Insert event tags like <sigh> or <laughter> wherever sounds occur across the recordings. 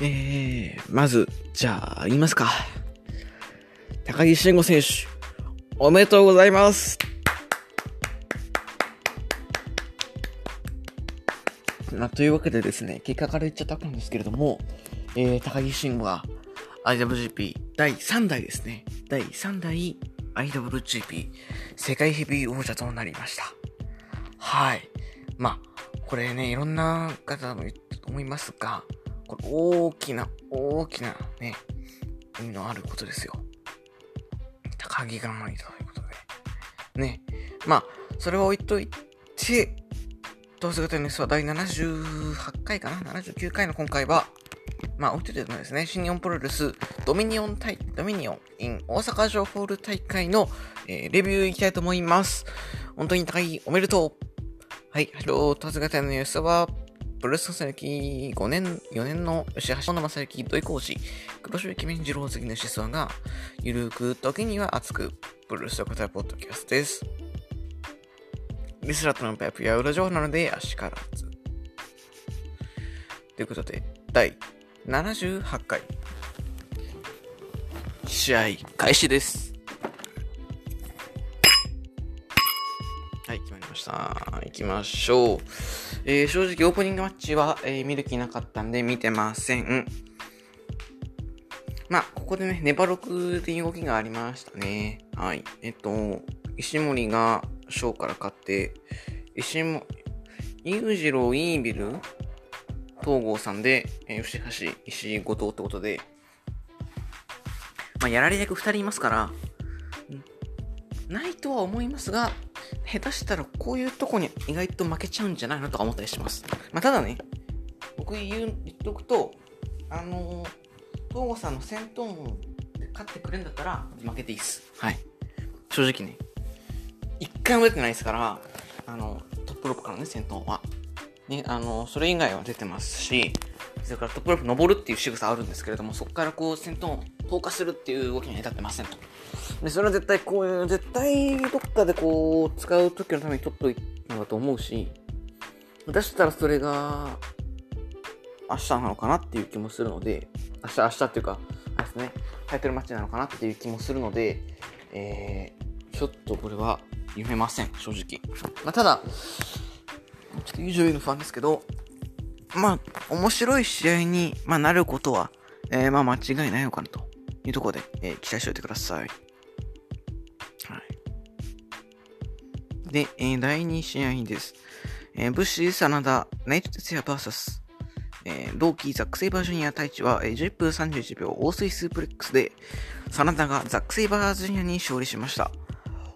えー、まず、じゃあ、言いますか。高木慎吾選手、おめでとうございます。まあ、というわけでですね、結果から言っちゃったんですけれども、えー、高木慎吾は IWGP 第3代ですね。第3代 IWGP 世界ヘビー王者となりました。はい。まあ、これね、いろんな方も言ったと思いますが、これ大きな、大きなね、意味のあることですよ。高木がないということで。ね。まあ、それは置いといて、どうせ型ニュースは第78回かな ?79 回の今回は、まあ、置いといてのですね、新日本プロレスドミニオン対、ドミニオン in 大阪城ホール大会の、えーレビューいきたいと思います。本当に高木おめでとうはい、ハロー、当然型のニュースは、プロレス戦歴5年、4年の吉橋の正幸土井講師、黒潮イケメン二郎次の思想が、ゆるく時には熱く、プロレスを語るポッドキャストです。リスラットのパイプや裏情報なので、あしからず。ということで、第78回、試合開始です。い、決まりました。行きましょう。えー正直オープニングマッチは、えー見る気なかったんで見てません。まあ、ここでね、ネバロクで動きがありましたね。はい。えっと、石森がショーから勝って、石森、裕次郎、イービル、東郷さんで、えー吉橋、石井、後藤ってことで、まあ、やられ役2人いますから、ないとは思いますが、下手したらこういうとこに意外と負けちゃうんじゃないのとか思ったりします。まあ、ただね、僕言う言っておくと、あのー、東郷さんの戦闘で勝ってくれるんだったら負けていいっす。はい。正直ね、一回も出てないですから、あの、トップロープからね、戦闘は。ね、あの、それ以外は出てますし、それからトップロープ登るっていう仕草あるんですけれども、そこからこう戦闘を投下するっていう動きには至ってませんと。で、それは絶対こういう、絶対どっかでこう、使う時のために取っといたのだと思うし、出したらそれが、明日なのかなっていう気もするので、明日、明日っていうか、あれですね、タイトルマッチなのかなっていう気もするので、えー、ちょっとこれは読めません、正直。まあ、ただ、ちょっと UJB のファンですけど、まあ、面白い試合に、まあ、なることは、えー、まあ、間違いないのかなというところで、えー期待しておいてください。で、えー第2試合です。えー、ブッシー、真田、ナイト・テツヤ VS、えー、ローキー、ザック・セイバージュニア対地は、えー10分31秒、大水スープレックスで、真田がザック・セイバージュニアに勝利しました。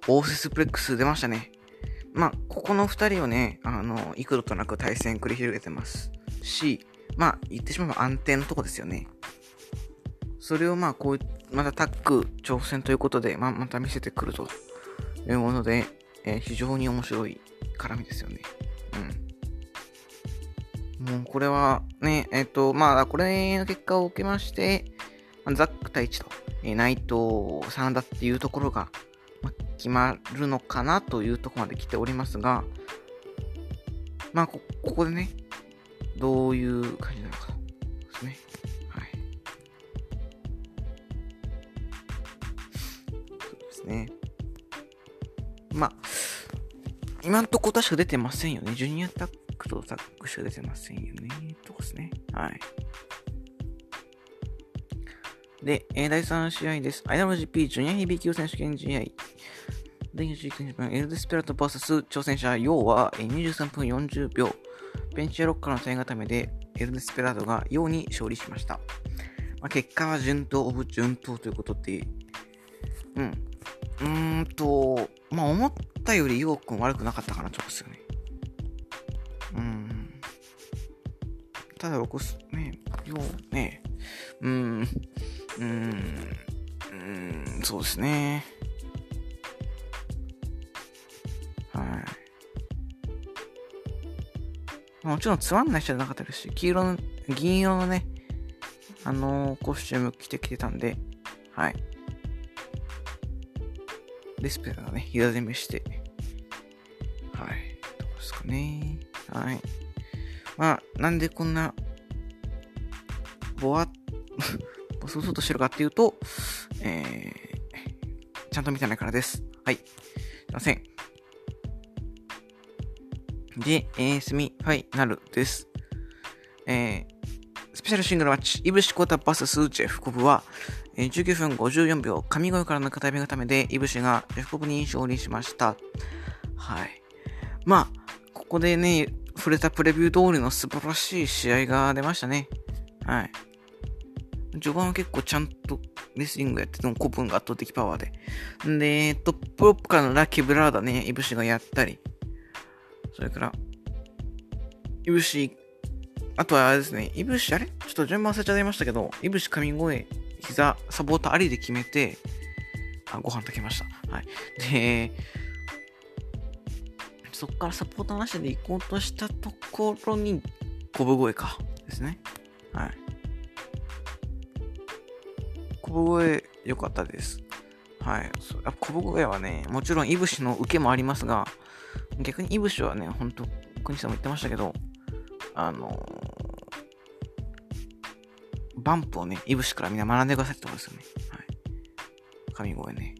大水スープレックス出ましたね。まあ、ここの二人をね、あの、幾度となく対戦繰り広げてますし、まあ、言ってしまえば安定のとこですよね。それをまあ、こういう、またタッグ挑戦ということで、まあ、また見せてくるというもので、えー非常に面白い絡みですよね。うん。もう、これはね、えっ、と、まあ、これの結果を受けまして、ザック対1と、えー内藤、真田っていうところが、まあ、決まるのかなというところまで来ておりますが、まあ、こここでね、どういう感じなのかですね。はい。そうですね。まあ、今んとこ確か出てませんよね。ジュニアタックとタックしか出てませんよね。とこですね。はい。で、えー第3試合です。IWGP ジュニアヘビー級選手権試合。第29選手権エルデスペラト VS 挑戦者、ヨウはえー23分40秒。ベンチやロッカーの体固めで、エルデスペラートがヨウに勝利しました。まあ、結果は順当オブ順当ということで、うん。うーんと、まあ思ったよりヨウ君悪くなかったかな、ちょっとですよね。うん。ただ僕す、ね、ヨウね、うん、うーん、うーん、そうですね。はい。もちろんつまんない人じゃなかったですし、黄色の、銀色のね、あのーコスチューム着てきてたんで、はい。ディスプレイがね、膝攻めして、はい。どうですかね。はい。まあ、なんでこんな、ぼわっ、ぼ <laughs> そそとしてるかっていうと、えー、ちゃんと見てないからです。はい。すいません。で、えー、セミファイナルです。えー、スペシャルシングルマッチ、イブシコータバススーチェフコブは、え、19分54秒、神声からの片目がためで、イブシがジェフコブに勝利しました。はい。まあ、ここでね、触れたプレビュー通りの素晴らしい試合が出ましたね。はい。序盤は結構ちゃんとレスリングやってても、コプンが圧倒的パワーで。んで、トップロップからのラッキーブラーダね、イブシがやったり。それから、イブシ、あとはあれですね、イブシ、あれ？ちょっと順番忘れちゃいましたけど、イブシ神声、膝、サポートありで決めて、あ、ご飯炊けました。はい。で、そこからサポートなしで行こうとしたところに、こぶ声か。ですね。はい。こぶ声良かったです。はい。こぶ声はね、もちろんいぶしの受けもありますが、逆にいぶしはね、ほんと、国さんも言ってましたけど、あの、バンプをね、いぶしからみんな学んでくださいってことですよね。はい。神声ね。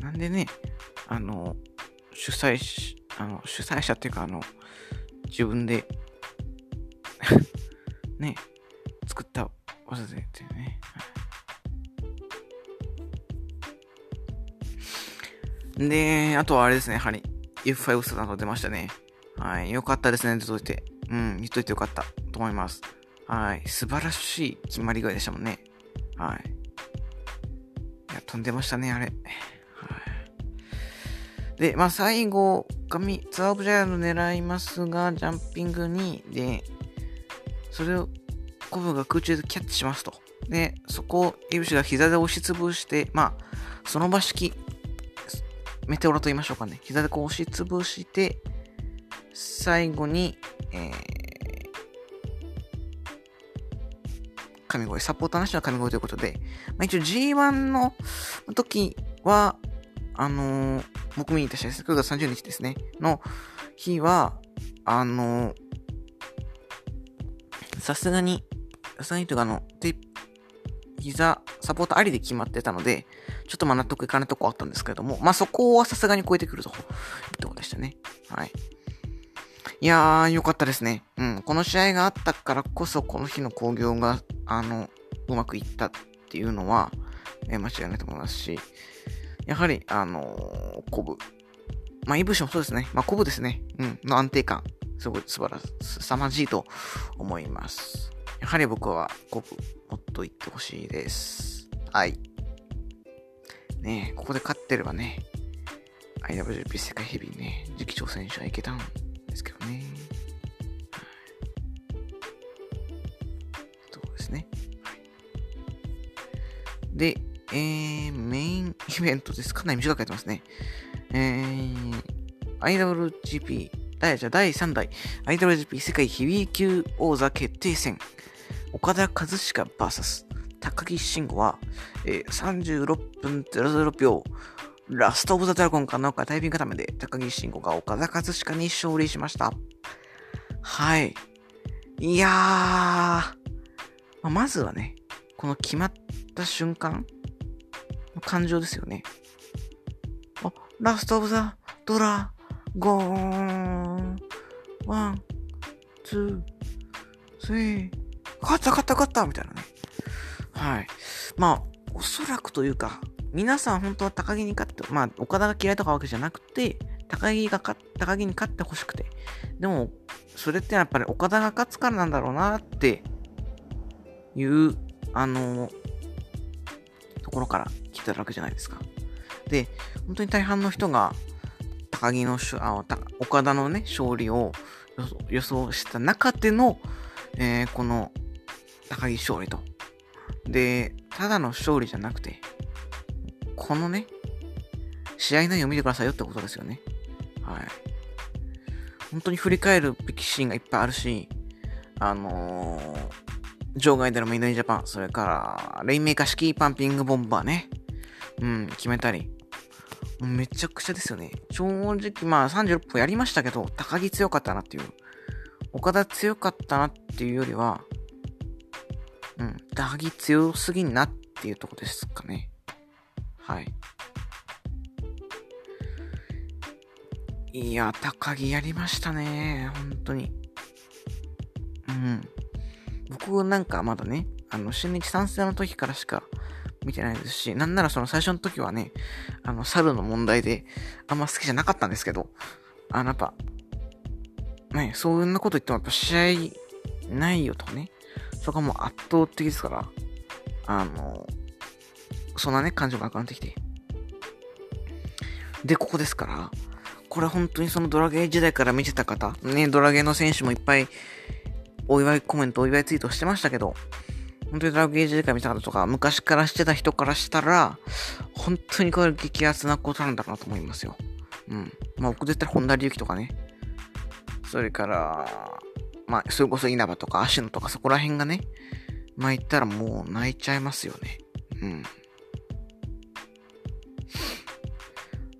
なんでね、あの、主催し、あの、主催者っていうか、あの、自分で <laughs> ね、作った技でっていうね。で、あとはあれですね、やはり、F5 スタート出ましたね。はい。よかったですね、出といて。うん、言っといてよかったと思います。はい。素晴らしい決まり具合でしたもんね。はい。いや、飛んでましたね、あれ。はい。で、まあ、最後、紙、ツアーオブジャイアント狙いますが、ジャンピングに、で、それを、コブが空中でキャッチしますと。で、そこをイブシが膝で押しつぶして、まあ、その場式、メテオラと言いましょうかね。膝でこう押しつぶして、最後に、えー、神声、サポーターなしの神声ということで、まあ、一応 G1 の時は、あのー、僕見に行った試合です。9月30日ですね。の日は、あの、さすがに、さすがにというか、あの、膝、サポートありで決まってたので、ちょっとまあ納得いかないとこあったんですけれども、まあそこはさすがに超えてくると、ってこでしたね。はい。いやー、よかったですね。うん。この試合があったからこそ、この日の興行が、あの、うまくいったっていうのは、え間違いないと思いますし、やはり、あのー、コブ。まあ、イブシもそうですね。まあ、コブですね。うん。の安定感。すごい素晴らしい、凄まじいと思います。やはり僕はコブ、もっと言ってほしいです。はい。ねここで勝ってればね、IWGP 世界ヘビーね、次期挑戦者いけたんですけどね。はい。そうですね。はい。で、えー、メインイベントです。か？なり短くやってますね。えー、IWGP、第じゃ第3代 IWGP 世界ヘビー級王座決定戦。岡田和親 VS 高木慎吾は、えー、36分00秒、ラストオブザドラゴンかなんかタイピングためで高木慎吾が岡田和親に勝利しました。はい。いやー、まあ、まずはね、この決まった瞬間、感情ですよね。あ、ラストオブザドラゴン。ワン、two、three。勝った勝った勝ったみたいなね。はい。まあ、おそらくというか、皆さん本当は高木に勝って、まあ、岡田が嫌いとかわけじゃなくて、高木が勝高木に勝ってほしくて。でも、それってやっぱり岡田が勝つからなんだろうなっていう、あの、ところから来てるわけじゃないですか。で、本当に大半の人が、高木のあ岡田のね、勝利を予想した中での、えー、この高木勝利と。で、ただの勝利じゃなくて、このね、試合内容を見てくださいよってことですよね。はい。本当に振り返るべきシーンがいっぱいあるし、あのー、場外でのメイドインジャパン、それから、レインメーカー式パンピングボンバーね。うん、決めたり。めちゃくちゃですよね。正直、まあ36分やりましたけど、高木強かったなっていう。岡田強かったなっていうよりは、うん。高木強すぎんなっていうとこですかね。はい。いや、高木やりましたね。本当に。うん。僕なんかまだね、あの、新日参戦の時からしか見てないですし、なんならその最初の時はね、あの、猿の問題であんま好きじゃなかったんですけど、あの、やっぱ、ね、そんなこと言ってもやっぱ試合ないよとかね、そこも圧倒的ですから、あの、そんなね、感情がなくなってきて。で、ここですから、これ本当にそのドラゲー時代から見てた方、ね、ドラゲーの選手もいっぱいお祝いコメント、お祝いツイートしてましたけど、本当にドラゲー時代から見た方とか、昔からしてた人からしたら、本当にこれ激アツなことなんだなと思いますよ。うん。まあ僕絶対本田隆起とかね、それから、まあそれこそ稲葉とか芦野とかそこら辺がね、まあ言ったらもう泣いちゃいますよね。うん。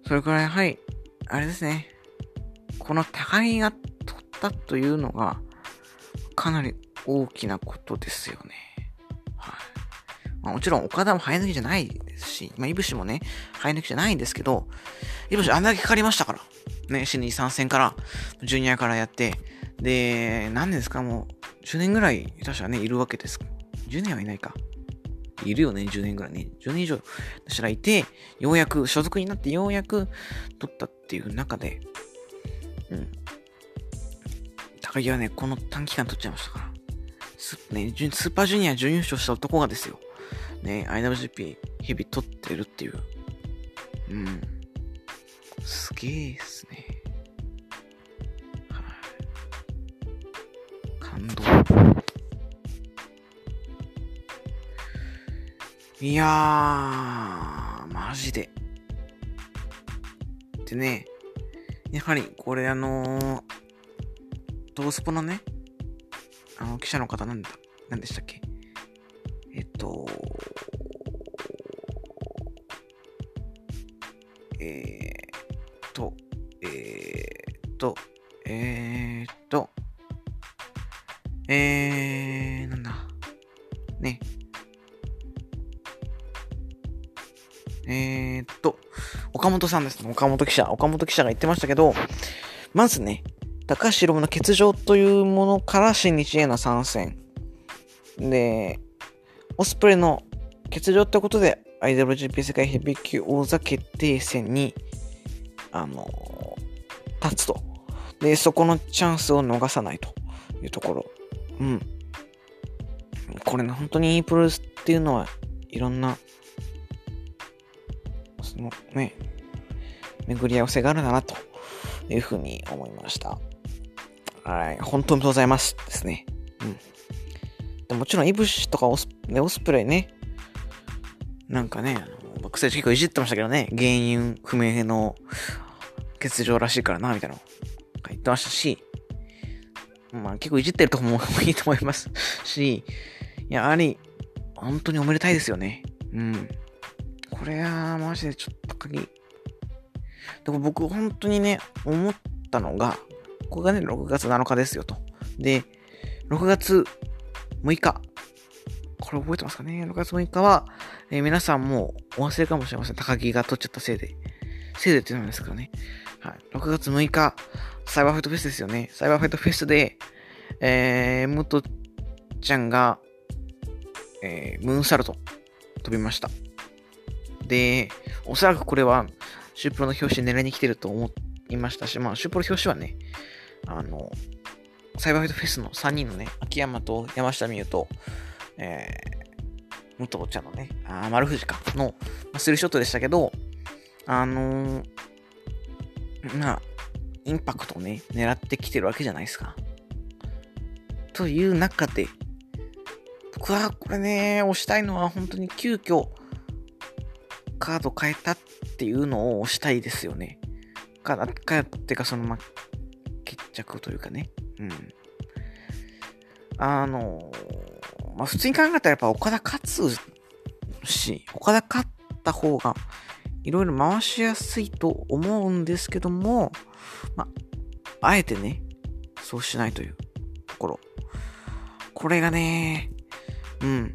それからやはり、あれですね。この高木が取ったというのが、かなり大きなことですよね。はい。まあ、もちろん岡田も生え抜きじゃないですし、まあ、いぶしもね、生え抜きじゃないんですけど、いぶしあんだけかかりましたから。ね、新日参戦から、ジュニアからやって、で、何年ですか？もう、10年ぐらい、確かね、いるわけです。10年はいないか。いるよね、10年ぐらいね。10年以上、私らいて、ようやく、所属になってようやく取ったっていう中で、うん。高木はね、この短期間取っちゃいましたから。ス,、ね、スーパージュニア準優勝した男がですよ。ね、IWGP 日々取ってるっていう。うん。すげえっすね。はい、感動。いやー、マジで。でね、やはり、これあのー、トースポのね、あの、記者の方なんだ、なんでしたっけ？えっと、本さんですね。岡本記者。岡本記者が言ってましたけど、まずね、高橋宏の欠場というものから新日への参戦。で、オスプレイの欠場ってことで IWGP 世界ヘビー級王座決定戦に、あの、立つと。で、そこのチャンスを逃さないというところ。うん。これね、本当にいいプロレスっていうのはいろんなそのね、巡り合わせがあるんだな、というふうに思いました。はい。本当にございますですね。うん。でもちろん、イブシとかオス,、ね、オスプレイね、なんかね、僕たち結構いじってましたけどね、原因不明の欠場らしいからな、みたいなの言ってましたし、まあ結構いじってるとこもいいと思いますし、やはり、本当におめでたいですよね。うん。これはマジでちょっと鍵。でも僕本当にね、思ったのが、これがね、6月7日ですよと。で、6月6日。これ覚えてますかね ?6 月6日は、えー、皆さんもお忘れかもしれません。高木が取っちゃったせいで。せいでって言うんですけどね？はい。6月6日、サイバーファイトフェスですよね。サイバーファイトフェスで、えー、ムトちゃんが、えー、ムーンサルト飛びました。で、おそらくこれは、シュープロの表紙狙いに来てると思いましたし、まあ、シュープロ表紙はね、あの、サイバーファイトフェスの3人のね、秋山と山下美優と、えー、武藤ちゃんのね、あ丸藤か、の、まあ、スリーショットでしたけど、あのー、まあ、インパクトをね、狙ってきてるわけじゃないですか。という中で、僕はこれね、押したいのは本当に急遽、カード変えたっていうのを押したいですよね。かな、かってかその、ま、決着というかね。うん。あのまあ、普通に考えたらやっぱ岡田勝つし、岡田勝った方がいろいろ回しやすいと思うんですけども、まあ、あえてね、そうしないというところ。これがね、ううん。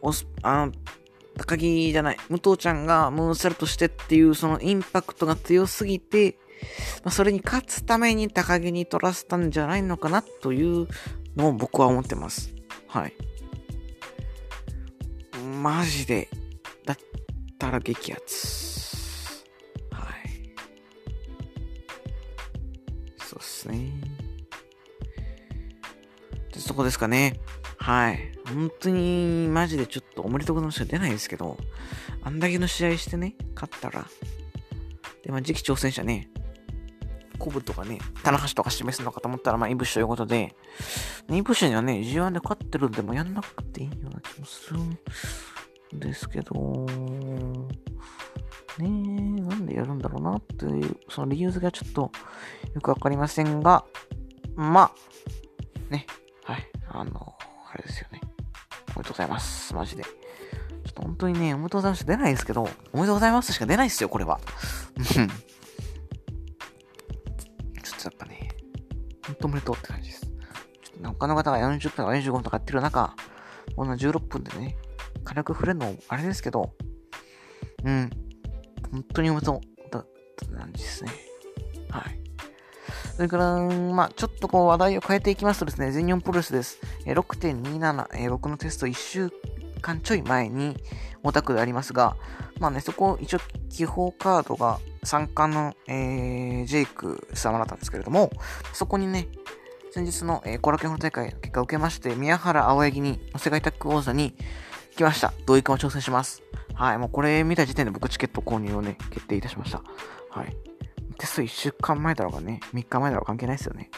おす、あの、高木じゃない、武藤ちゃんがムーンサルトしてっていうそのインパクトが強すぎて、まあ、それに勝つために高木に取らせたんじゃないのかなというのを僕は思ってます。はい。マジで、だったら激アツ。はい。そうっすね。ってとこですかね。はい。本当に、マジでちょっとおめでとうございます出ないですけど、あんだけの試合してね、勝ったら。で、まあ、次期挑戦者ね、コブとかね、棚橋とか示すのかと思ったら、まあ、イブシということで、イブシにはね、G1 で勝ってるんで、もやんなくていいような気もするんですけど、ねえ、なんでやるんだろうなっていう、その理由付けはちょっとよくわかりませんが、まあ、ね、はい、あの、あれですよね。おめでとうございます。マジで。ちょっと本当にね、おめでとうございます出ないですけど、おめでとうございますしか出ないですよ、これは。ちょっとやっぱね、本当おめでとうって感じです。ちょっと他の方が40分とか45分とかやってる中、こんな16分でね、軽く触れるのもあれですけど、うん、本当におめでとうだった感じですね。はい。それから、まあ、ちょっとこう話題を変えていきますとですね、全日本プロレスです。え6.27、え僕のテスト1週間ちょい前にオタクでありますが、まあね、そこ一応基本カードが参加の、えー、ジェイク様だったんですけれども、そこにね、先日の、えー、コラケンホ大会の結果を受けまして、宮原青柳に世界タッグ王座に来ました。同意君を挑戦します。はい、もうこれ見た時点で僕チケット購入をね、決定いたしました。はい。テスト1週間前だろうがね、3日前だろうが関係ないですよね。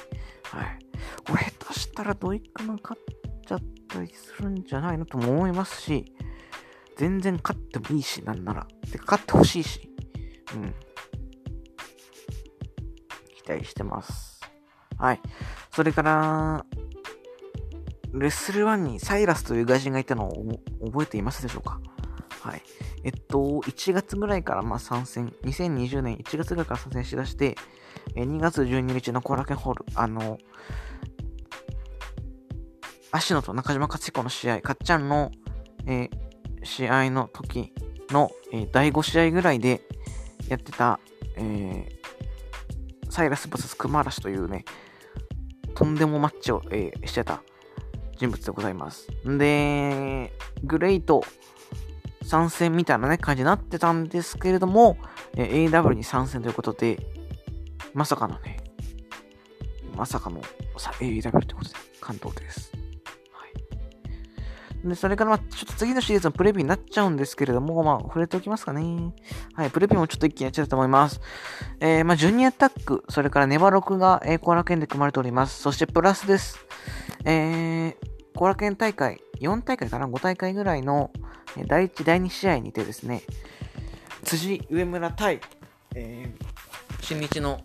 はい。これ下手したらドイックマン勝っちゃったりするんじゃないのとも思いますし、全然勝ってもいいし、なんなら。てか、勝ってほしいし。うん。期待してます。はい。それから、レッスル1にサイラスという外人がいたのを覚えていますでしょうか？はい。えっと、1月ぐらいからまあ参戦、2020年1月ぐらいから参戦しだして、え2月12日のコラケホール、あの、芦野と中島勝彦の試合、かっちゃんの、えー、試合の時の、えー、第5試合ぐらいでやってた、えー、サイラス VS 熊嵐というね、とんでもマッチを、え、してた人物でございます。で、グレイト参戦みたいなね、感じになってたんですけれども、え AW に参戦ということで、まさかのね、まさかの AW ということで、関東です。はい。で、それから、まあ、ちょっと次のシリーズのプレビューになっちゃうんですけれども、まあ、触れておきますかね。はい、プレビューもちょっと一気にやっちゃうと思います。えー、まあ、ジュニアタック、それからネバロクが、えー、コアラ県で組まれております。そしてプラスです。えー、コアラ県大会、4大会かな ?5 大会ぐらいの、第1、第2試合にてですね、辻上村対、えー、新日の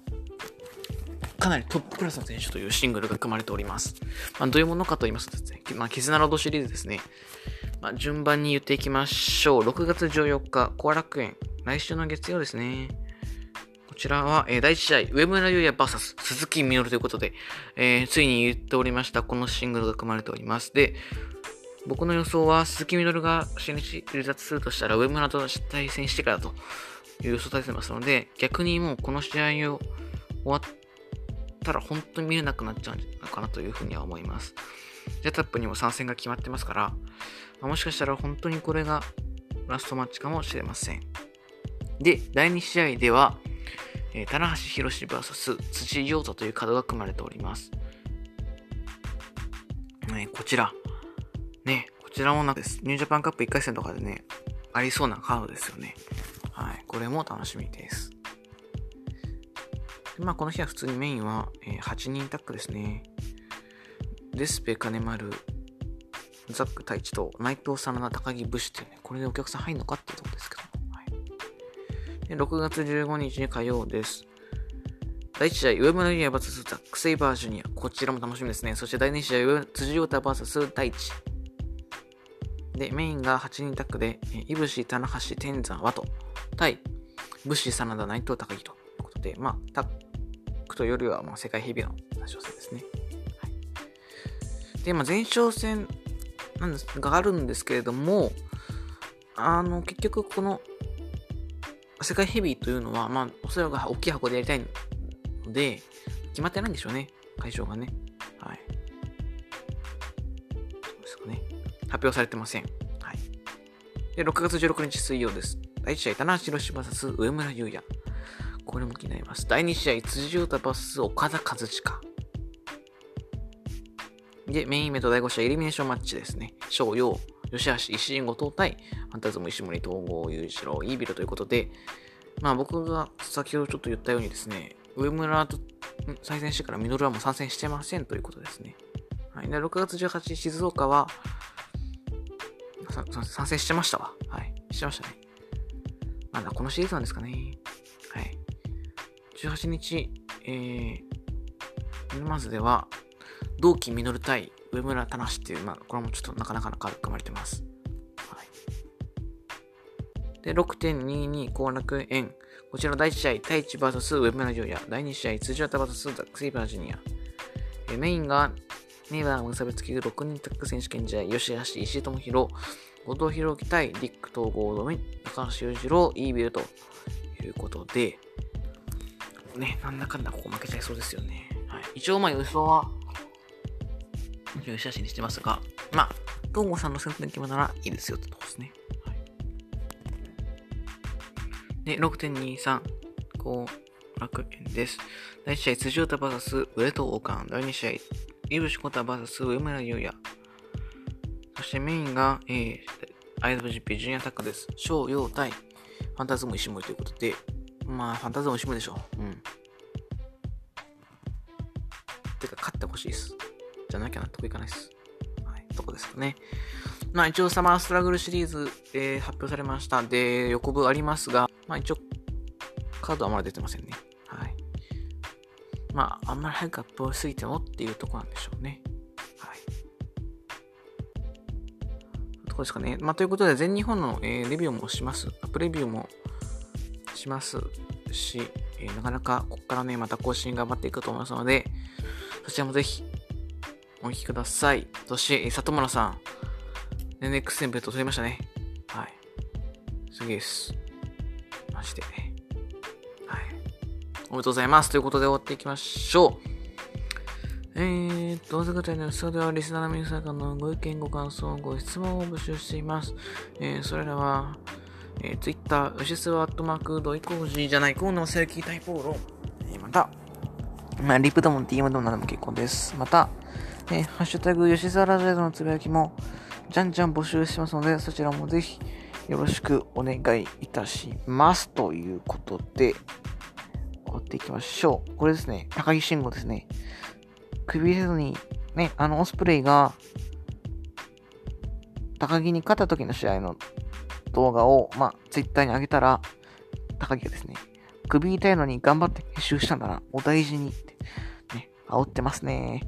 かなりトップクラスの選手というシングルが組まれております。まあ、どういうものかと言いますとですね、まあ、絆ロードシリーズですね。まあ、順番に言っていきましょう。6月14日、後楽園。来週の月曜ですね。こちらは、えー、第1試合、上村優也 VS 鈴木みのるということで、えー、ついに言っておりました、このシングルが組まれております。で、僕の予想は鈴木みのるが新日離脱するとしたら上村と対戦してからという予想を立ててますので、逆にもうこの試合を終わったら本当に見れなくなっちゃうんじゃないかなというふうには思います。ジャタップにも参戦が決まってますから、もしかしたら本当にこれがラストマッチかもしれません。で、第2試合では、えー、棚橋宏 VS 辻陽太というカードが組まれております。ね、こちら、ね、こちらもなんです。ニュージャパンカップ1回戦とかでね、ありそうなカードですよね。はい。これも楽しみです。でまあ、この日は普通にメインは、えー、8人タッグですね。デスペ、金丸、ザック、太一と、内藤さんの高木武士ってね、これでお客さん入るのかっていうとこ6月15日に火曜です。第1試合、上村優也 VS ザック・セイバージュニア。こちらも楽しみですね。そして第2試合、辻太 VS 太一。で、メインが8人タッグで、いぶし、棚橋、天山、和と、対、武士、真田、内藤、高木ということで、まあ、タッグというよりは、まあ、世界ヘビーの挑戦ですね。はい、で、まあ、前哨戦なんですがあるんですけれども、あの、結局この、世界ヘビーというのは、まあ、おそらく大きい箱でやりたいので、決まってないんでしょうね。会場がね。はい。そうですかね。発表されてません。はい。で、6月16日水曜です。第1試合、棚橋宏 VS 上村優也。これも気になります。第2試合、辻優太 VS 岡田和親。で、メインイベント第5試合、エリミネーションマッチですね。翔陽、吉橋、石井後藤対、ファンタズム石森統合優勝、イービルということで、まあ僕が先ほどちょっと言ったようにですね、上村と再戦してからミドルはもう参戦してませんということですね。はい。で、6月18日、静岡は、参戦してましたわ。はい。してましたね。まだこのシリーズなんですかね。はい。18日、えー、沼津では、同期実対上村田無っていう、まあ、これもちょっとなかなかな軽く組まれてます。はい。で、6.22後楽園。こちらの第1試合、太一 VS 上村優也。第2試合、辻田 VS ザック・スイバージュニア。えメインが、ネイバー無差別級6人タッグ選手権試合、吉橋、石井智弘、後藤弘樹対リック統合止め、高橋裕次郎、イービルということで、ね、なんだかんだここ負けちゃいそうですよね。はい、一応、まあ予想は、吉橋にしてますが、まあ、東郷さんの選択決まならいいですよってとこですね。はい、で、6.23、後楽園です。第1試合、辻太 VS 上戸王冠。第2試合、井口小太 VS 上村優也。そしてメインが、えー、IWGP ジュニアタックです。翔陽対ファンタズム石森ということで、まあ、ファンタズム石森でしょう。うん。てか、勝ってほしいです。じゃなきゃ納得いかないです。はい、どこですかね。まあ、一応、サマーストラグルシリーズ、えー、発表されました。で、横部ありますが、まあ、一応、カードはまだ出てませんね。はい。まあ、あんまり早くアップしすぎてもっていうとこなんでしょうね。とこですかね。まあ、ということで、全日本の、えー、レビューもします。アップレビューもしますし、えー、なかなかここからね、また更新頑張っていくと思いますので、そちらもぜひ、お聞きください。そして、里村さん、NX 戦ベット取りましたね。はい。すげえです。マジで。はい。おめでとうございます。ということで終わっていきましょう。えーと、大阪のそれではリスナーの皆さんからのご意見、ご感想、ご質問を募集しています。えー、それらは、えー、Twitter、ウシスワットマーク、ドイコージーじゃない、コーナーセルキータイポーロ。えー、また、まあ、リプでも DM でも何でも結構です。また、えー、ハッシュタグ、吉沢ラジオのつぶやきも、じゃんじゃん募集してますので、そちらもぜひ、よろしくお願いいたします。ということで、終わっていきましょう。これですね、高木慎吾ですね。首せずに、ね、あの、オスプレイが、高木に勝った時の試合の動画を、まあ、ツイッターに上げたら、高木がですね、首痛いのに頑張って編集したんだな、お大事にって、ね、煽ってますね。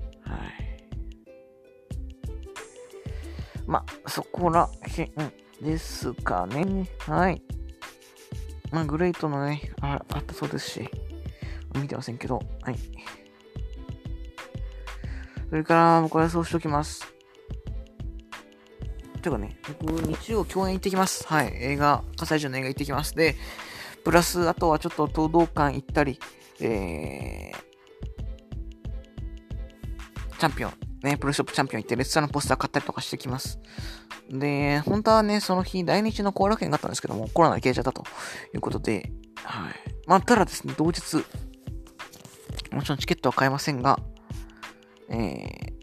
まあ、そこらへんですかね。はい。まあ、グレイトのね、ああったそうですし、見てませんけど、はい。それから、これはそうしておきます。ていうかね、僕、日曜共演行ってきます。はい。映画、葛西城の映画行ってきます。で、プラス、あとはちょっと東道館行ったり、えー、チャンピオン、ね、プロショップチャンピオン行って、レッツァのポスター買ったりとかしてきます。で、本当はね、その日、来日の後楽園があったんですけども、コロナで消えちゃったということで、はい。まあ、ただですね、同日、もちろんチケットは買えませんが、えー、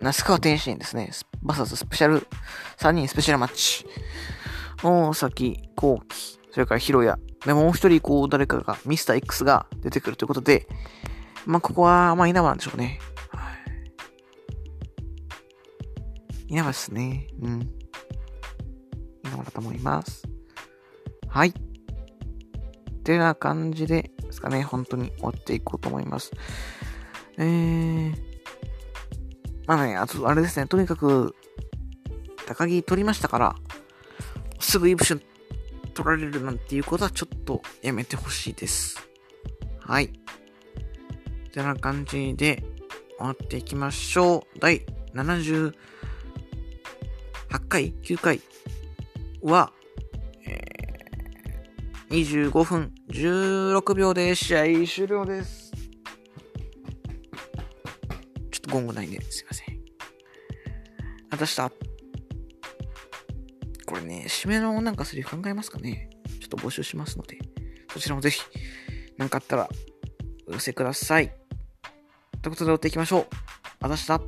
那須川天心ですね、バサススペシャル、3人スペシャルマッチ。大崎幸喜、それからヒロヤ。で、もう一人、こう、誰かが、ミスター X が出てくるということで、まあ、ここは、まあ、稲葉なんでしょうね。はい。稲葉ですね。うん。稲葉だと思います。はい。ってな感じで、ですかね、本当に終わっていこうと思います。えー、まあね、あと、あれですね、とにかく、高木取りましたから、すぐイブシュン取られるなんていうことはちょっとやめてほしいです。はい。てな感じで終回っていきましょう。第78回 ?9 回は、えー、25分16秒で試合終了です。ちょっとゴングないんですいません。あたした？これね、締めのなんかセリフ考えますかねちょっと募集しますので、そちらもぜひ、なんかあったら、お寄せください。ということで、追っていきましょう。あざした。